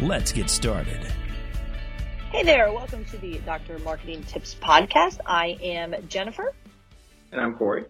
Let's get started. Hey there, welcome to the Dr. Marketing Tips Podcast. I am Jennifer. And I'm Corey.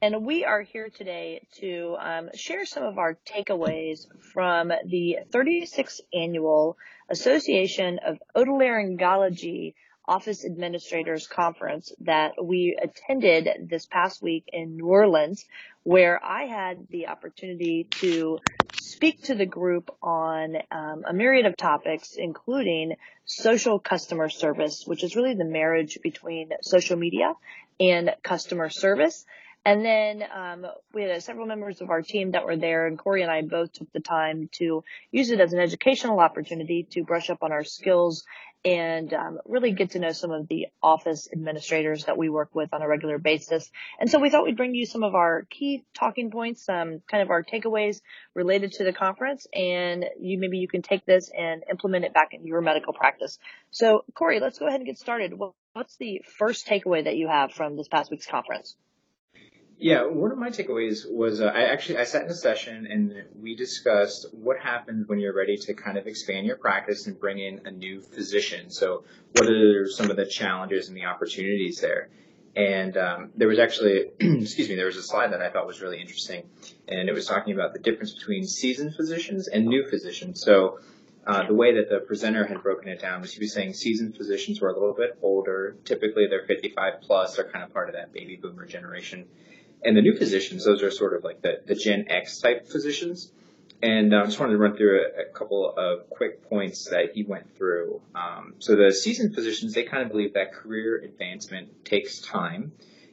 And we are here today to um, share some of our takeaways from the 36th annual Association of Otolaryngology Office Administrators Conference that we attended this past week in New Orleans, where I had the opportunity to speak to the group on um, a myriad of topics, including social customer service, which is really the marriage between social media and customer service. And then um, we had several members of our team that were there, and Corey and I both took the time to use it as an educational opportunity to brush up on our skills and um, really get to know some of the office administrators that we work with on a regular basis. And so we thought we'd bring you some of our key talking points, um, kind of our takeaways related to the conference, and you maybe you can take this and implement it back in your medical practice. So Corey, let's go ahead and get started. What's the first takeaway that you have from this past week's conference? Yeah, one of my takeaways was uh, I actually I sat in a session and we discussed what happens when you're ready to kind of expand your practice and bring in a new physician. So, what are some of the challenges and the opportunities there? And um, there was actually, excuse me, there was a slide that I thought was really interesting, and it was talking about the difference between seasoned physicians and new physicians. So. Uh, the way that the presenter had broken it down was he was saying seasoned physicians were a little bit older. Typically, they're 55 plus. They're kind of part of that baby boomer generation and the new physicians, those are sort of like the, the Gen X type physicians. And I uh, just wanted to run through a, a, couple of quick points that he went through. Um, so the seasoned physicians, they kind of believe that career advancement takes time,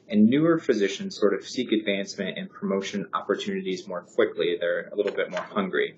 and newer physicians sort of seek advancement and promotion opportunities more quickly. They're a little bit more hungry.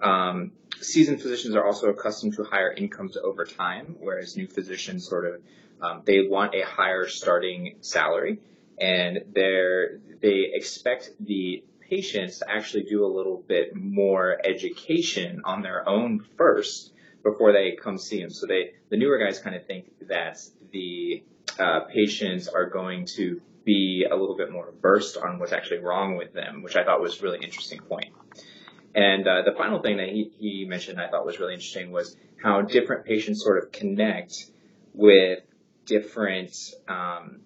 Um, seasoned physicians are also accustomed to higher incomes over time, whereas new physicians sort of um, they want a higher starting salary and they expect the patients to actually do a little bit more education on their own first before they come see them. So they, the newer guys kind of think that the uh, patients are going to be a little bit more versed on what's actually wrong with them, which I thought was a really interesting point. And uh, the final thing that he, he mentioned I thought was really interesting was how different patients sort of connect with different um,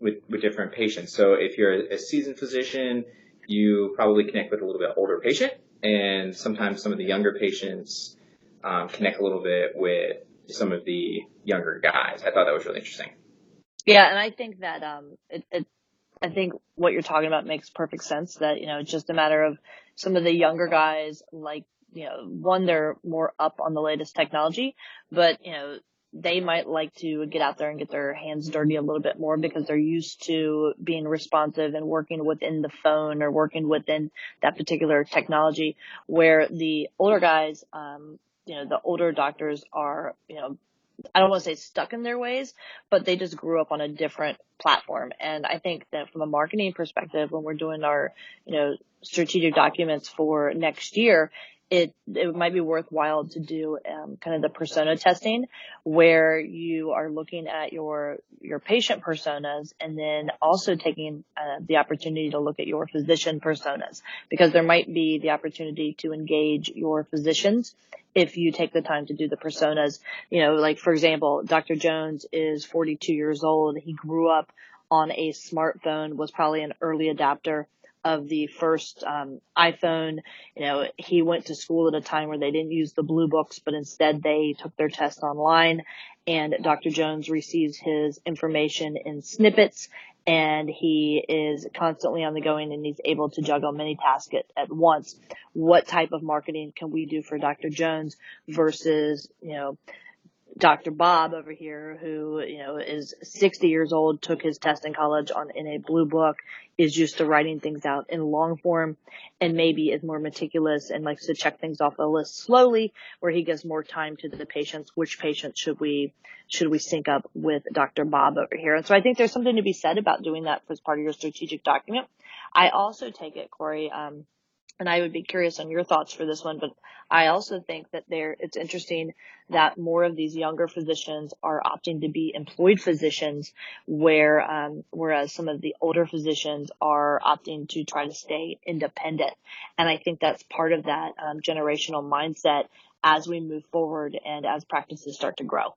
with, with different patients. So if you're a seasoned physician, you probably connect with a little bit older patient, and sometimes some of the younger patients um, connect a little bit with some of the younger guys. I thought that was really interesting. Yeah, and I think that um, it, it, I think what you're talking about makes perfect sense. That you know, it's just a matter of some of the younger guys like you know, one they're more up on the latest technology, but you know, they might like to get out there and get their hands dirty a little bit more because they're used to being responsive and working within the phone or working within that particular technology where the older guys, um, you know, the older doctors are, you know, I don't want to say stuck in their ways, but they just grew up on a different platform. And I think that from a marketing perspective, when we're doing our, you know, strategic documents for next year, it it might be worthwhile to do um, kind of the persona testing where you are looking at your your patient personas and then also taking uh, the opportunity to look at your physician personas because there might be the opportunity to engage your physicians if you take the time to do the personas you know like for example Dr. Jones is 42 years old he grew up on a smartphone was probably an early adapter of the first um, iPhone. You know, he went to school at a time where they didn't use the blue books, but instead they took their test online. And Dr. Jones receives his information in snippets, and he is constantly on the going, and he's able to juggle many tasks at, at once. What type of marketing can we do for Dr. Jones versus, you know, Dr. Bob over here, who, you know, is 60 years old, took his test in college on in a blue book, is used to writing things out in long form and maybe is more meticulous and likes to check things off the list slowly where he gives more time to the patients. Which patients should we, should we sync up with Dr. Bob over here? And so I think there's something to be said about doing that as part of your strategic document. I also take it, Corey, um, and I would be curious on your thoughts for this one, but I also think that there, it's interesting that more of these younger physicians are opting to be employed physicians where, um, whereas some of the older physicians are opting to try to stay independent. And I think that's part of that um, generational mindset as we move forward and as practices start to grow.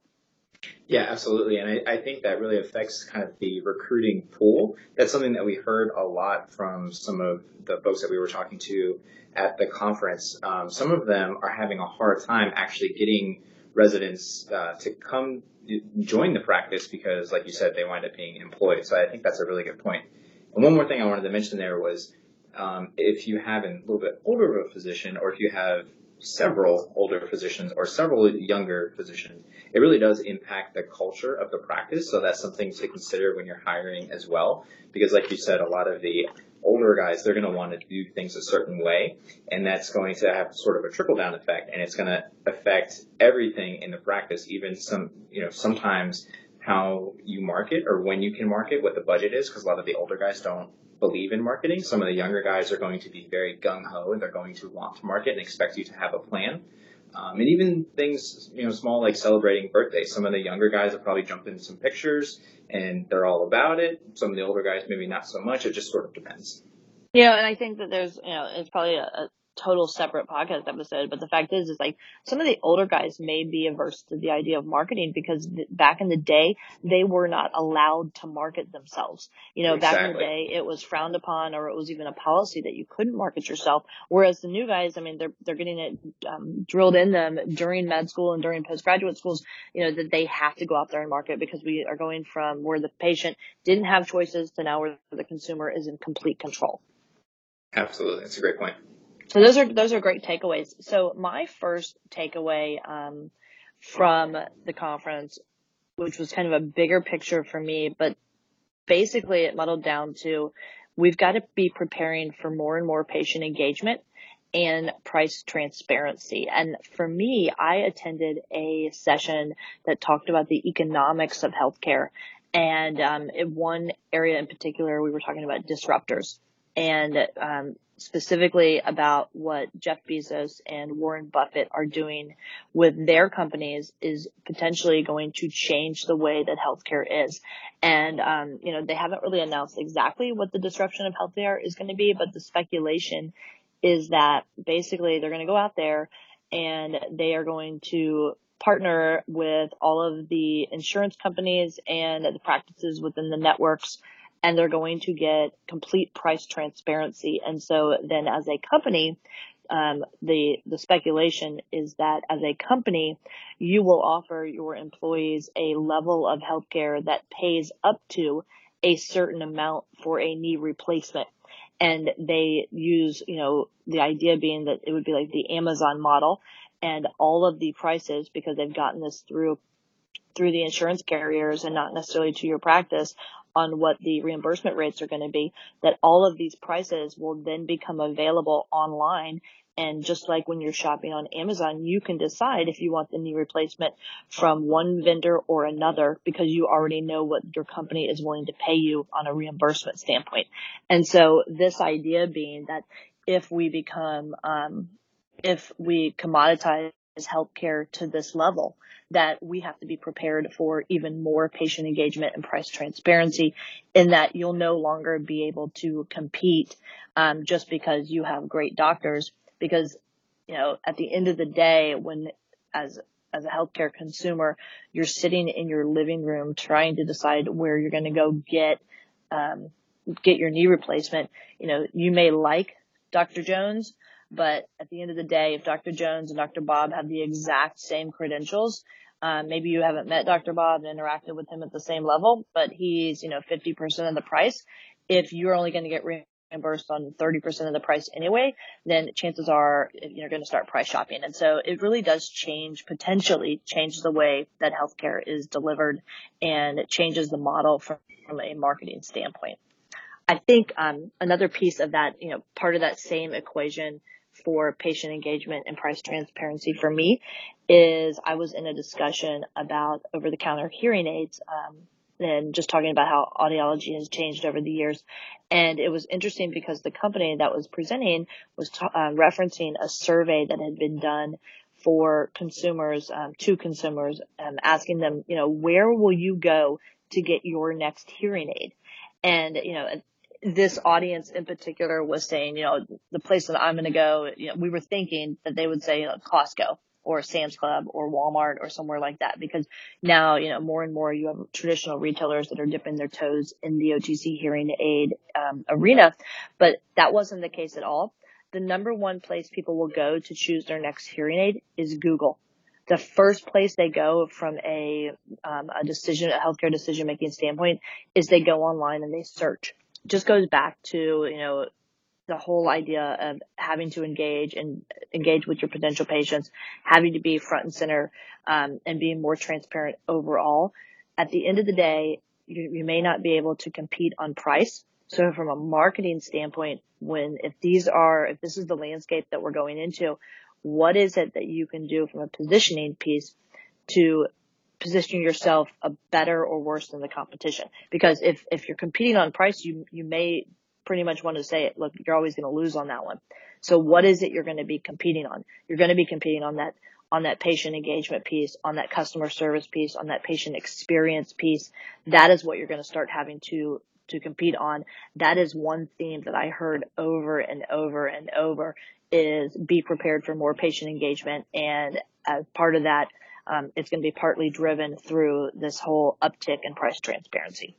Yeah, absolutely. And I, I, think that really affects kind of the recruiting pool. That's something that we heard a lot from some of the folks that we were talking to at the conference. Um, some of them are having a hard time actually getting residents uh, to come join the practice because, like you said, they wind up being employed. So I think that's a really good point. And one more thing I wanted to mention there was um, if you have a little bit older of a physician or if you have several older physicians or several younger physicians, it really does impact the culture of the practice. So that's something to consider when you're hiring as well. Because like you said, a lot of the older guys, they're going to want to do things a certain way. And that's going to have sort of a trickle down effect and it's going to affect everything in the practice, even some, you know, sometimes how you market or when you can market, what the budget is, because a lot of the older guys don't believe in marketing. Some of the younger guys are going to be very gung ho and they're going to want to market and expect you to have a plan. Um, and even things, you know, small like celebrating birthdays. Some of the younger guys will probably jump in some pictures and they're all about it. Some of the older guys, maybe not so much. It just sort of depends. Yeah, and I think that there's, you know, it's probably a, a total separate podcast episode. But the fact is, is like some of the older guys may be averse to the idea of marketing because th- back in the day, they were not allowed to market themselves. You know, exactly. back in the day, it was frowned upon or it was even a policy that you couldn't market yourself. Whereas the new guys, I mean, they're, they're getting it um, drilled in them during med school and during postgraduate schools, you know, that they have to go out there and market because we are going from where the patient didn't have choices to now where the consumer is in complete control. Absolutely. That's a great point. So those are those are great takeaways. So my first takeaway um, from the conference, which was kind of a bigger picture for me, but basically it muddled down to we've got to be preparing for more and more patient engagement and price transparency. And for me, I attended a session that talked about the economics of healthcare. And um, in one area in particular, we were talking about disruptors and um, specifically about what Jeff Bezos and Warren Buffett are doing with their companies is potentially going to change the way that healthcare is. And, um, you know, they haven't really announced exactly what the disruption of healthcare is going to be, but the speculation is that basically they're going to go out there and they are going to partner with all of the insurance companies and the practices within the networks and they're going to get complete price transparency. And so then as a company, um, the the speculation is that as a company, you will offer your employees a level of healthcare that pays up to a certain amount for a knee replacement. And they use, you know, the idea being that it would be like the Amazon model and all of the prices because they've gotten this through through the insurance carriers and not necessarily to your practice on what the reimbursement rates are going to be, that all of these prices will then become available online. And just like when you're shopping on Amazon, you can decide if you want the knee replacement from one vendor or another because you already know what your company is willing to pay you on a reimbursement standpoint. And so this idea being that if we become, um, if we commoditize healthcare to this level, that we have to be prepared for even more patient engagement and price transparency in that you'll no longer be able to compete um, just because you have great doctors because you know at the end of the day when as as a healthcare consumer you're sitting in your living room trying to decide where you're going to go get um, get your knee replacement you know you may like Dr. Jones but at the end of the day, if Dr. Jones and Dr. Bob have the exact same credentials, um, maybe you haven't met Dr. Bob and interacted with him at the same level, but he's, you know, 50% of the price. If you're only going to get reimbursed on 30% of the price anyway, then chances are you're going to start price shopping. And so it really does change, potentially change the way that healthcare is delivered and it changes the model from, from a marketing standpoint. I think um, another piece of that, you know, part of that same equation for patient engagement and price transparency for me is I was in a discussion about over the counter hearing aids um, and just talking about how audiology has changed over the years. And it was interesting because the company that was presenting was ta- uh, referencing a survey that had been done for consumers, um, to consumers, um, asking them, you know, where will you go to get your next hearing aid? And, you know, this audience in particular was saying, you know, the place that I'm going to go, you know, we were thinking that they would say you know, Costco or Sam's Club or Walmart or somewhere like that because now, you know, more and more you have traditional retailers that are dipping their toes in the OTC hearing aid um, arena, but that wasn't the case at all. The number one place people will go to choose their next hearing aid is Google. The first place they go from a, um, a decision, a healthcare decision making standpoint is they go online and they search just goes back to, you know, the whole idea of having to engage and engage with your potential patients, having to be front and center, um, and being more transparent overall. At the end of the day, you, you may not be able to compete on price. So from a marketing standpoint, when, if these are, if this is the landscape that we're going into, what is it that you can do from a positioning piece to position yourself a better or worse than the competition. Because if, if you're competing on price, you, you may pretty much want to say, it. look, you're always going to lose on that one. So what is it you're going to be competing on? You're going to be competing on that, on that patient engagement piece, on that customer service piece, on that patient experience piece. That is what you're going to start having to, to compete on. That is one theme that I heard over and over and over is be prepared for more patient engagement. And as part of that, um, it's going to be partly driven through this whole uptick in price transparency.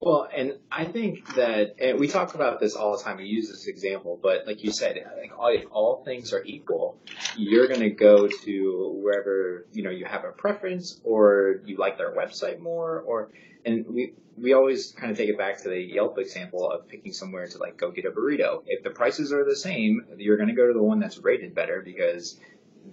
Well, and I think that and we talk about this all the time. We use this example, but like you said, like all, if all things are equal, you're going to go to wherever you know you have a preference, or you like their website more, or and we we always kind of take it back to the Yelp example of picking somewhere to like go get a burrito. If the prices are the same, you're going to go to the one that's rated better because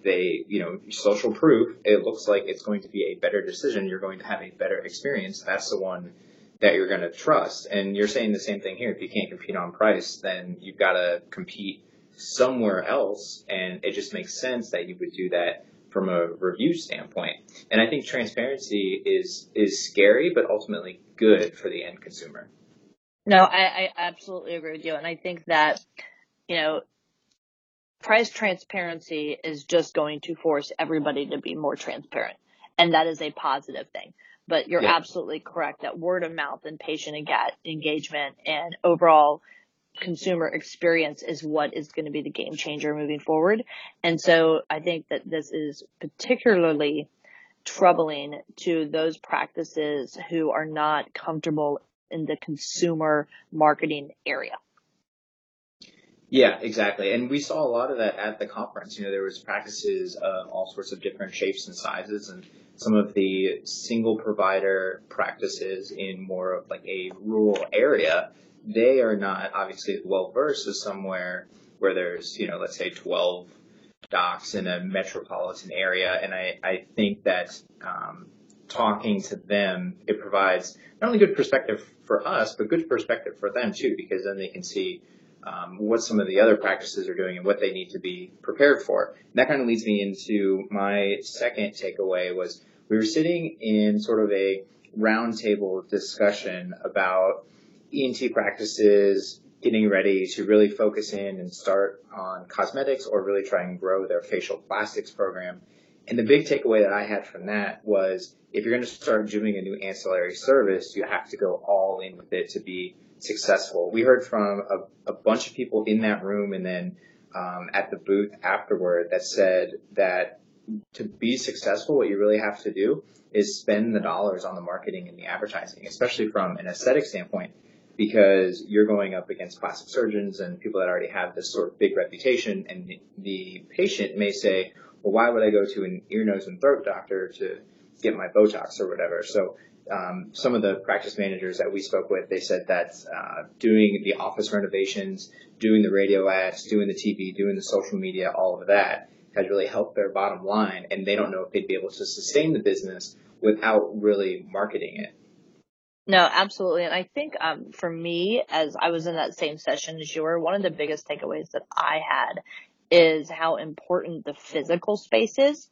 they, you know, social proof, it looks like it's going to be a better decision. You're going to have a better experience. That's the one that you're going to trust. And you're saying the same thing here. If you can't compete on price, then you've got to compete somewhere else. And it just makes sense that you would do that from a review standpoint. And I think transparency is, is scary, but ultimately good for the end consumer. No, I, I absolutely agree with you. And I think that, you know, price transparency is just going to force everybody to be more transparent. And that is a positive thing. But you're yeah. absolutely correct that word of mouth and patient engagement and overall consumer experience is what is going to be the game changer moving forward. And so I think that this is particularly troubling to those practices who are not comfortable in the consumer marketing area. Yeah, exactly. And we saw a lot of that at the conference. You know, there was practices of all sorts of different shapes and sizes and some of the single provider practices in more of like a rural area, they are not obviously as well versed as somewhere where there's, you know, let's say 12 docs in a metropolitan area. And I, I think that um, talking to them, it provides not only good perspective for us, but good perspective for them too, because then they can see um, what some of the other practices are doing and what they need to be prepared for. And that kind of leads me into my second takeaway was we were sitting in sort of a roundtable discussion about ENT practices getting ready to really focus in and start on cosmetics or really try and grow their facial plastics program. And the big takeaway that I had from that was if you're going to start doing a new ancillary service, you have to go all in with it to be successful. We heard from a, a bunch of people in that room and then um, at the booth afterward that said that to be successful, what you really have to do is spend the dollars on the marketing and the advertising, especially from an aesthetic standpoint, because you're going up against plastic surgeons and people that already have this sort of big reputation. And the patient may say, well, why would I go to an ear, nose, and throat doctor to get my Botox or whatever? So um, some of the practice managers that we spoke with, they said that uh, doing the office renovations, doing the radio ads, doing the TV, doing the social media, all of that has really helped their bottom line, and they don't know if they'd be able to sustain the business without really marketing it. No, absolutely. And I think um, for me, as I was in that same session as you were, one of the biggest takeaways that I had is how important the physical space is.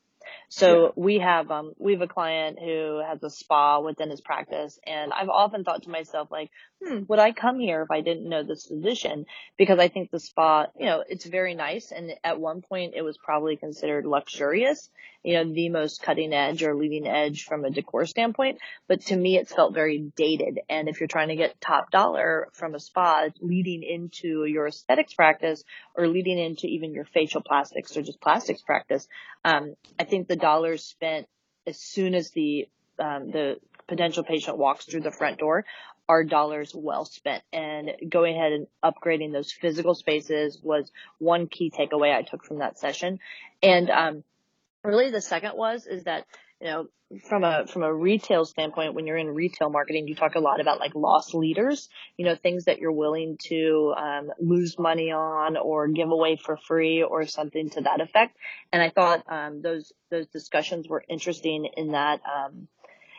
So yeah. we have um we have a client who has a spa within his practice and I've often thought to myself like, hmm, would I come here if I didn't know this physician? Because I think the spa, you know, it's very nice and at one point it was probably considered luxurious, you know, the most cutting edge or leading edge from a decor standpoint. But to me it's felt very dated. And if you're trying to get top dollar from a spa leading into your aesthetics practice or leading into even your facial plastics or just plastics practice, um, I think the dollars spent as soon as the um, the potential patient walks through the front door are dollars well spent. And going ahead and upgrading those physical spaces was one key takeaway I took from that session. And um, really, the second was is that you know from a from a retail standpoint, when you're in retail marketing, you talk a lot about like loss leaders, you know, things that you're willing to um, lose money on or give away for free or something to that effect. And I thought um, those those discussions were interesting in that. Um,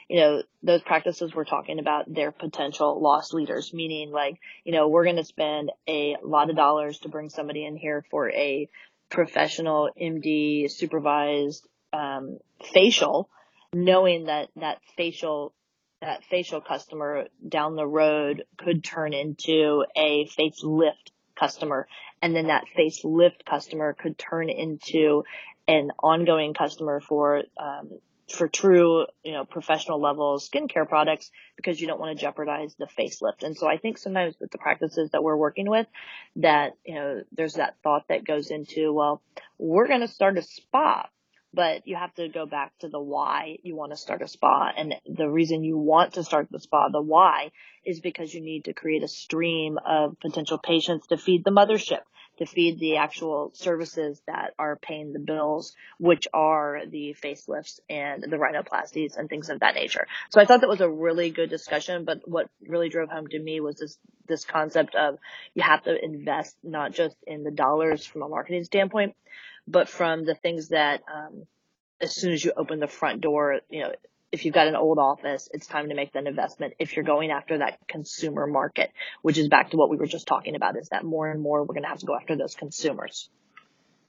you know, those practices were talking about their potential loss leaders, meaning like, you know, we're going to spend a lot of dollars to bring somebody in here for a professional MD supervised um, facial knowing that that facial that facial customer down the road could turn into a facelift customer. And then that facelift customer could turn into an ongoing customer for um, for true, you know, professional level skincare products because you don't want to jeopardize the facelift. And so I think sometimes with the practices that we're working with that, you know, there's that thought that goes into, well, we're going to start a spa but you have to go back to the why you want to start a spa. And the reason you want to start the spa, the why, is because you need to create a stream of potential patients to feed the mothership, to feed the actual services that are paying the bills, which are the facelifts and the rhinoplasties and things of that nature. So I thought that was a really good discussion, but what really drove home to me was this, this concept of you have to invest not just in the dollars from a marketing standpoint, but from the things that um, as soon as you open the front door, you know, if you've got an old office, it's time to make that investment. If you're going after that consumer market, which is back to what we were just talking about, is that more and more we're going to have to go after those consumers.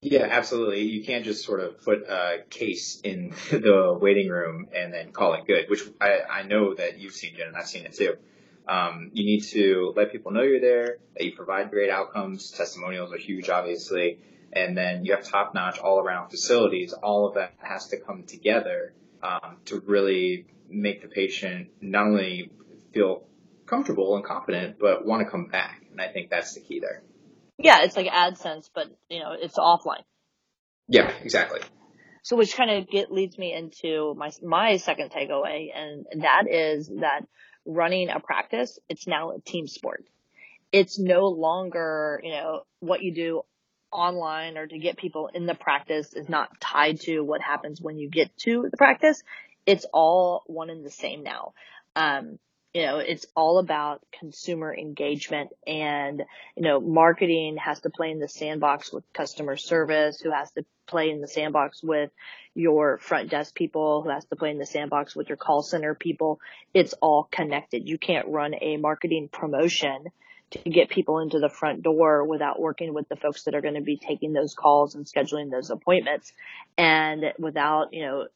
Yeah, absolutely. You can't just sort of put a case in the waiting room and then call it good, which I, I know that you've seen, Jen, and I've seen it too. Um, you need to let people know you're there, that you provide great outcomes. Testimonials are huge, obviously and then you have top notch all around facilities. All of that has to come together um, to really make the patient not only feel comfortable and confident, but want to come back. And I think that's the key there. Yeah, it's like AdSense, but you know, it's offline. Yeah, exactly. So which kind of get leads me into my my second takeaway, and that is that running a practice, it's now a team sport. It's no longer, you know, what you do online or to get people in the practice is not tied to what happens when you get to the practice. It's all one and the same now. Um, you know, it's all about consumer engagement and, you know, marketing has to play in the sandbox with customer service, who has to play in the sandbox with your front desk people, who has to play in the sandbox with your call center people. It's all connected. You can't run a marketing promotion to get people into the front door without working with the folks that are going to be taking those calls and scheduling those appointments and without, you know,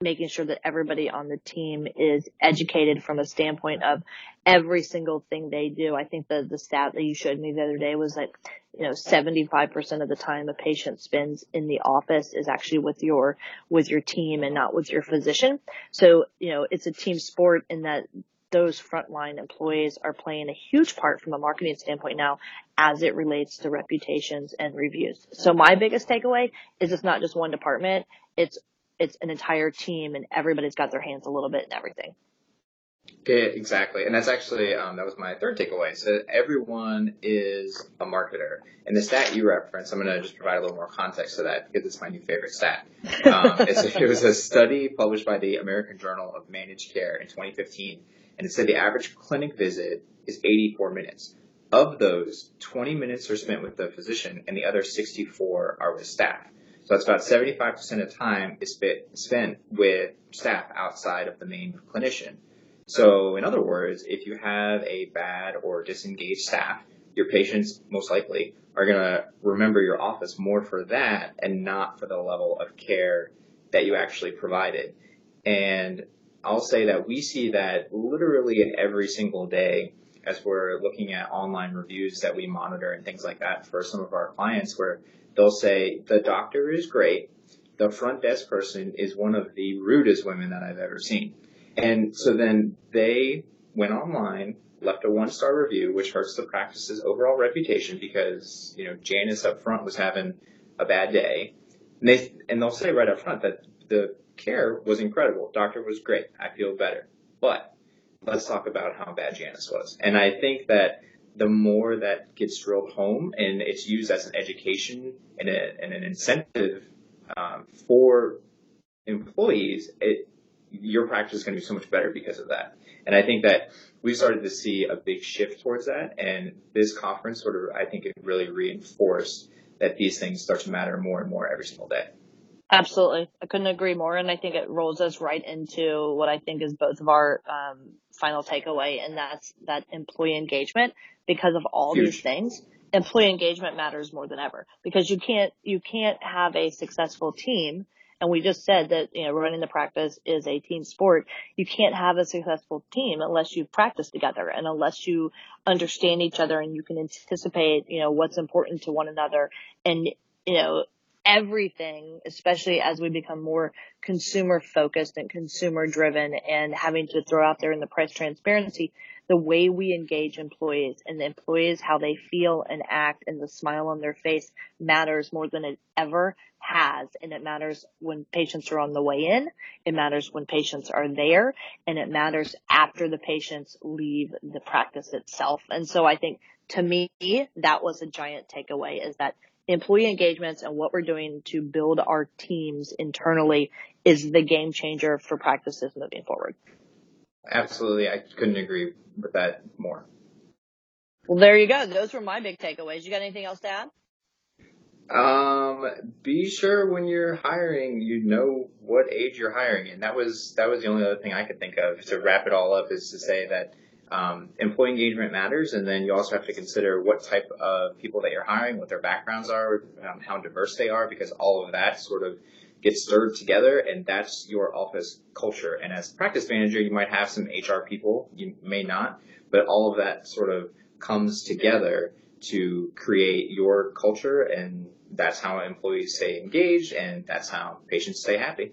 making sure that everybody on the team is educated from a standpoint of every single thing they do. I think the, the stat that you showed me the other day was that, you know, 75% of the time a patient spends in the office is actually with your, with your team and not with your physician. So, you know, it's a team sport in that those frontline employees are playing a huge part from a marketing standpoint now as it relates to reputations and reviews. So my biggest takeaway is it's not just one department. It's, it's an entire team and everybody's got their hands a little bit in everything. Yeah, exactly. And that's actually, um, that was my third takeaway. So everyone is a marketer. And the stat you referenced, I'm going to just provide a little more context to that because it's my new favorite stat. Um, it was a study published by the American Journal of Managed Care in 2015. And it said the average clinic visit is 84 minutes. Of those, 20 minutes are spent with the physician and the other 64 are with staff. So that's about 75% of time is spent with staff outside of the main clinician. So in other words, if you have a bad or disengaged staff, your patients most likely are going to remember your office more for that and not for the level of care that you actually provided. And I'll say that we see that literally every single day as we're looking at online reviews that we monitor and things like that for some of our clients where they'll say the doctor is great. The front desk person is one of the rudest women that I've ever seen. And so then they went online, left a one star review, which hurts the practice's overall reputation because, you know, Janice up front was having a bad day. And they, and they'll say right up front that the care was incredible. Doctor was great. I feel better. But let's talk about how bad Janice was. And I think that the more that gets drilled home and it's used as an education and, a, and an incentive um, for employees, it your practice is going to be so much better because of that. And I think that we started to see a big shift towards that. And this conference sort of, I think it really reinforced that these things start to matter more and more every single day. Absolutely. I couldn't agree more. And I think it rolls us right into what I think is both of our um, final takeaway, and that's that employee engagement because of all Huge. these things. Employee engagement matters more than ever because you can't, you can't have a successful team and we just said that, you know, running the practice is a team sport. You can't have a successful team unless you practice together and unless you understand each other and you can anticipate, you know, what's important to one another. And, you know, everything, especially as we become more consumer focused and consumer driven and having to throw out there in the price transparency, the way we engage employees and the employees, how they feel and act and the smile on their face matters more than it ever has. And it matters when patients are on the way in. It matters when patients are there and it matters after the patients leave the practice itself. And so I think to me, that was a giant takeaway is that employee engagements and what we're doing to build our teams internally is the game changer for practices moving forward. Absolutely. I couldn't agree with that more. Well, there you go. Those were my big takeaways. You got anything else to add? Um, be sure when you're hiring, you know what age you're hiring And That was that was the only other thing I could think of to wrap it all up is to say that um, employee engagement matters, and then you also have to consider what type of people that you're hiring, what their backgrounds are, um, how diverse they are, because all of that sort of gets stirred together, and that's your office culture. And as practice manager, you might have some HR people, you may not, but all of that sort of comes together to create your culture, and that's how employees stay engaged, and that's how patients stay happy.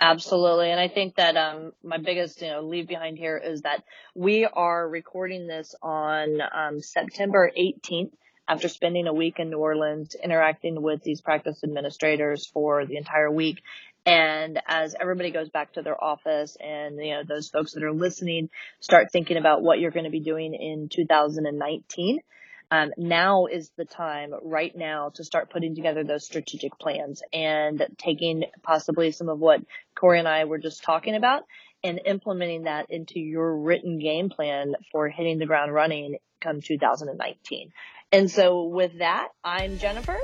Absolutely. And I think that um, my biggest, you know, leave behind here is that we are recording this on um, September 18th after spending a week in New Orleans interacting with these practice administrators for the entire week. And as everybody goes back to their office and, you know, those folks that are listening start thinking about what you're going to be doing in 2019, um, now is the time right now to start putting together those strategic plans and taking possibly some of what Corey and I were just talking about and implementing that into your written game plan for hitting the ground running come 2019. And so with that, I'm Jennifer.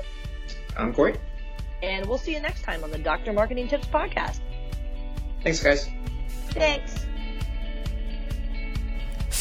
I'm Corey. And we'll see you next time on the Dr. Marketing Tips podcast. Thanks, guys. Thanks.